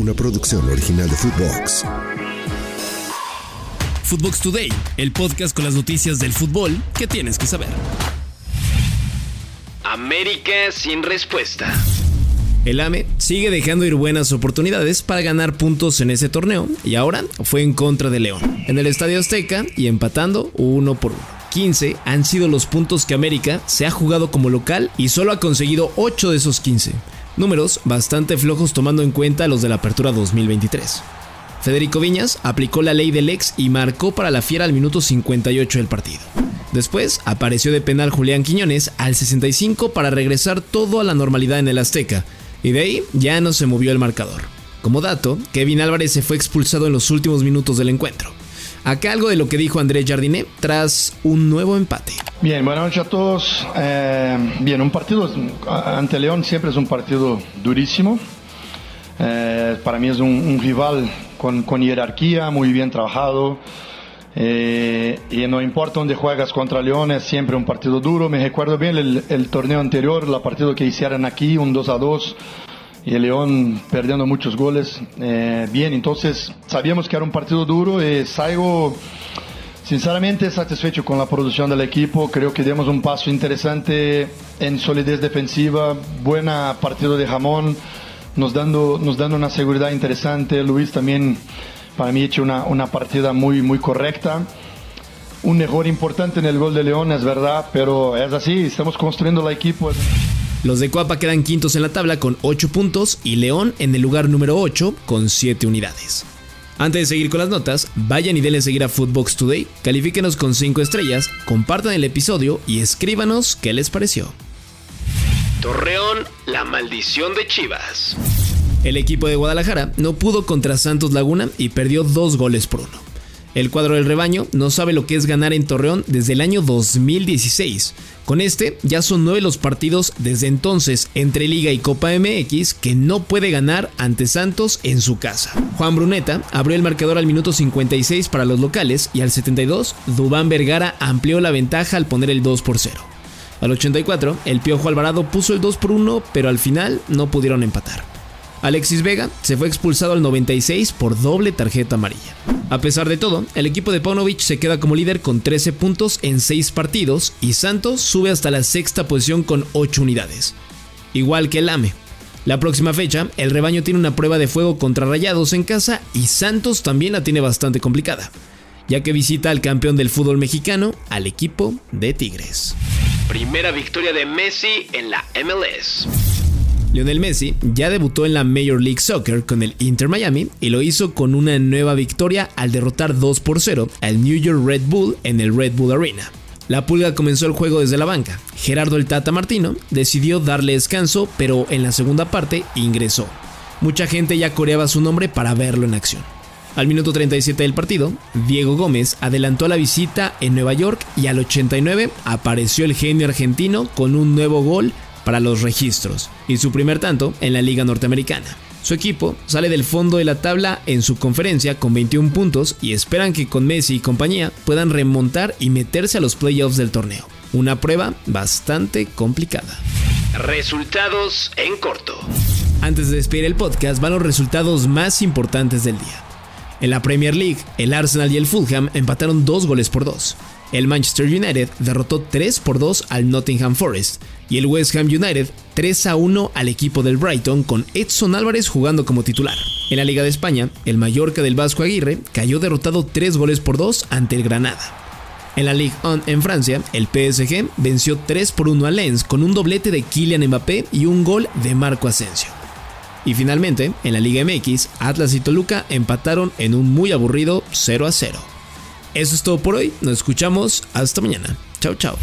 una producción original de Footbox. Footbox Today, el podcast con las noticias del fútbol que tienes que saber. América sin respuesta. El AME sigue dejando ir buenas oportunidades para ganar puntos en ese torneo y ahora fue en contra de León, en el Estadio Azteca y empatando uno por uno. 15 han sido los puntos que América se ha jugado como local y solo ha conseguido 8 de esos 15. Números bastante flojos tomando en cuenta los de la apertura 2023. Federico Viñas aplicó la ley del ex y marcó para la Fiera al minuto 58 del partido. Después apareció de penal Julián Quiñones al 65 para regresar todo a la normalidad en el Azteca, y de ahí ya no se movió el marcador. Como dato, Kevin Álvarez se fue expulsado en los últimos minutos del encuentro. Acá algo de lo que dijo Andrés Jardiné tras un nuevo empate. Bien, buenas noches a todos. Eh, bien, un partido ante León siempre es un partido durísimo. Eh, para mí es un, rival con, con, muy bien trabajado. Eh, y no importa dónde juegas contra León, es siempre un partido duro. Me recuerdo bien el, el torneo anterior, la partido que hicieron aquí, un 2 a 2 y el León perdiendo muchos goles. Eh, bien, entonces sabíamos que era un partido duro y salgo sinceramente satisfecho con la producción del equipo. Creo que dimos un paso interesante en solidez defensiva, buena partido de Jamón, nos dando, nos dando una seguridad interesante. Luis también para mí ha hecho una, una partida muy, muy correcta. Un error importante en el gol de León, es verdad, pero es así, estamos construyendo el equipo. Los de Coapa quedan quintos en la tabla con 8 puntos y León en el lugar número 8 con 7 unidades. Antes de seguir con las notas, vayan y denle seguir a Footbox Today, califíquenos con 5 estrellas, compartan el episodio y escríbanos qué les pareció. Torreón, la maldición de Chivas. El equipo de Guadalajara no pudo contra Santos Laguna y perdió 2 goles por 1. El cuadro del rebaño no sabe lo que es ganar en Torreón desde el año 2016. Con este ya son nueve los partidos desde entonces entre Liga y Copa MX que no puede ganar ante Santos en su casa. Juan Bruneta abrió el marcador al minuto 56 para los locales y al 72 Dubán Vergara amplió la ventaja al poner el 2 por 0. Al 84 el Piojo Alvarado puso el 2 por 1 pero al final no pudieron empatar. Alexis Vega se fue expulsado al 96 por doble tarjeta amarilla. A pesar de todo, el equipo de Paunovic se queda como líder con 13 puntos en 6 partidos y Santos sube hasta la sexta posición con 8 unidades. Igual que el AME. La próxima fecha, el rebaño tiene una prueba de fuego contra Rayados en casa y Santos también la tiene bastante complicada, ya que visita al campeón del fútbol mexicano, al equipo de Tigres. Primera victoria de Messi en la MLS. Lionel Messi ya debutó en la Major League Soccer con el Inter Miami y lo hizo con una nueva victoria al derrotar 2 por 0 al New York Red Bull en el Red Bull Arena. La Pulga comenzó el juego desde la banca. Gerardo el Tata Martino decidió darle descanso, pero en la segunda parte ingresó. Mucha gente ya coreaba su nombre para verlo en acción. Al minuto 37 del partido, Diego Gómez adelantó la visita en Nueva York y al 89 apareció el genio argentino con un nuevo gol para los registros y su primer tanto en la Liga Norteamericana. Su equipo sale del fondo de la tabla en su conferencia con 21 puntos y esperan que con Messi y compañía puedan remontar y meterse a los playoffs del torneo. Una prueba bastante complicada. Resultados en corto. Antes de despedir el podcast van los resultados más importantes del día. En la Premier League, el Arsenal y el Fulham empataron dos goles por dos. El Manchester United derrotó 3 por 2 al Nottingham Forest y el West Ham United 3 a 1 al equipo del Brighton con Edson Álvarez jugando como titular. En la Liga de España, el Mallorca del Vasco Aguirre cayó derrotado 3 goles por 2 ante el Granada. En la Ligue 1 en Francia, el PSG venció 3 por 1 a Lens con un doblete de Kylian Mbappé y un gol de Marco Asensio. Y finalmente, en la Liga MX, Atlas y Toluca empataron en un muy aburrido 0 a 0. Eso es todo por hoy, nos escuchamos hasta mañana. Chao, chao.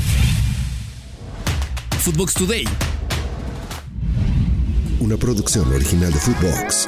Footbox Today. Una producción original de Footbox.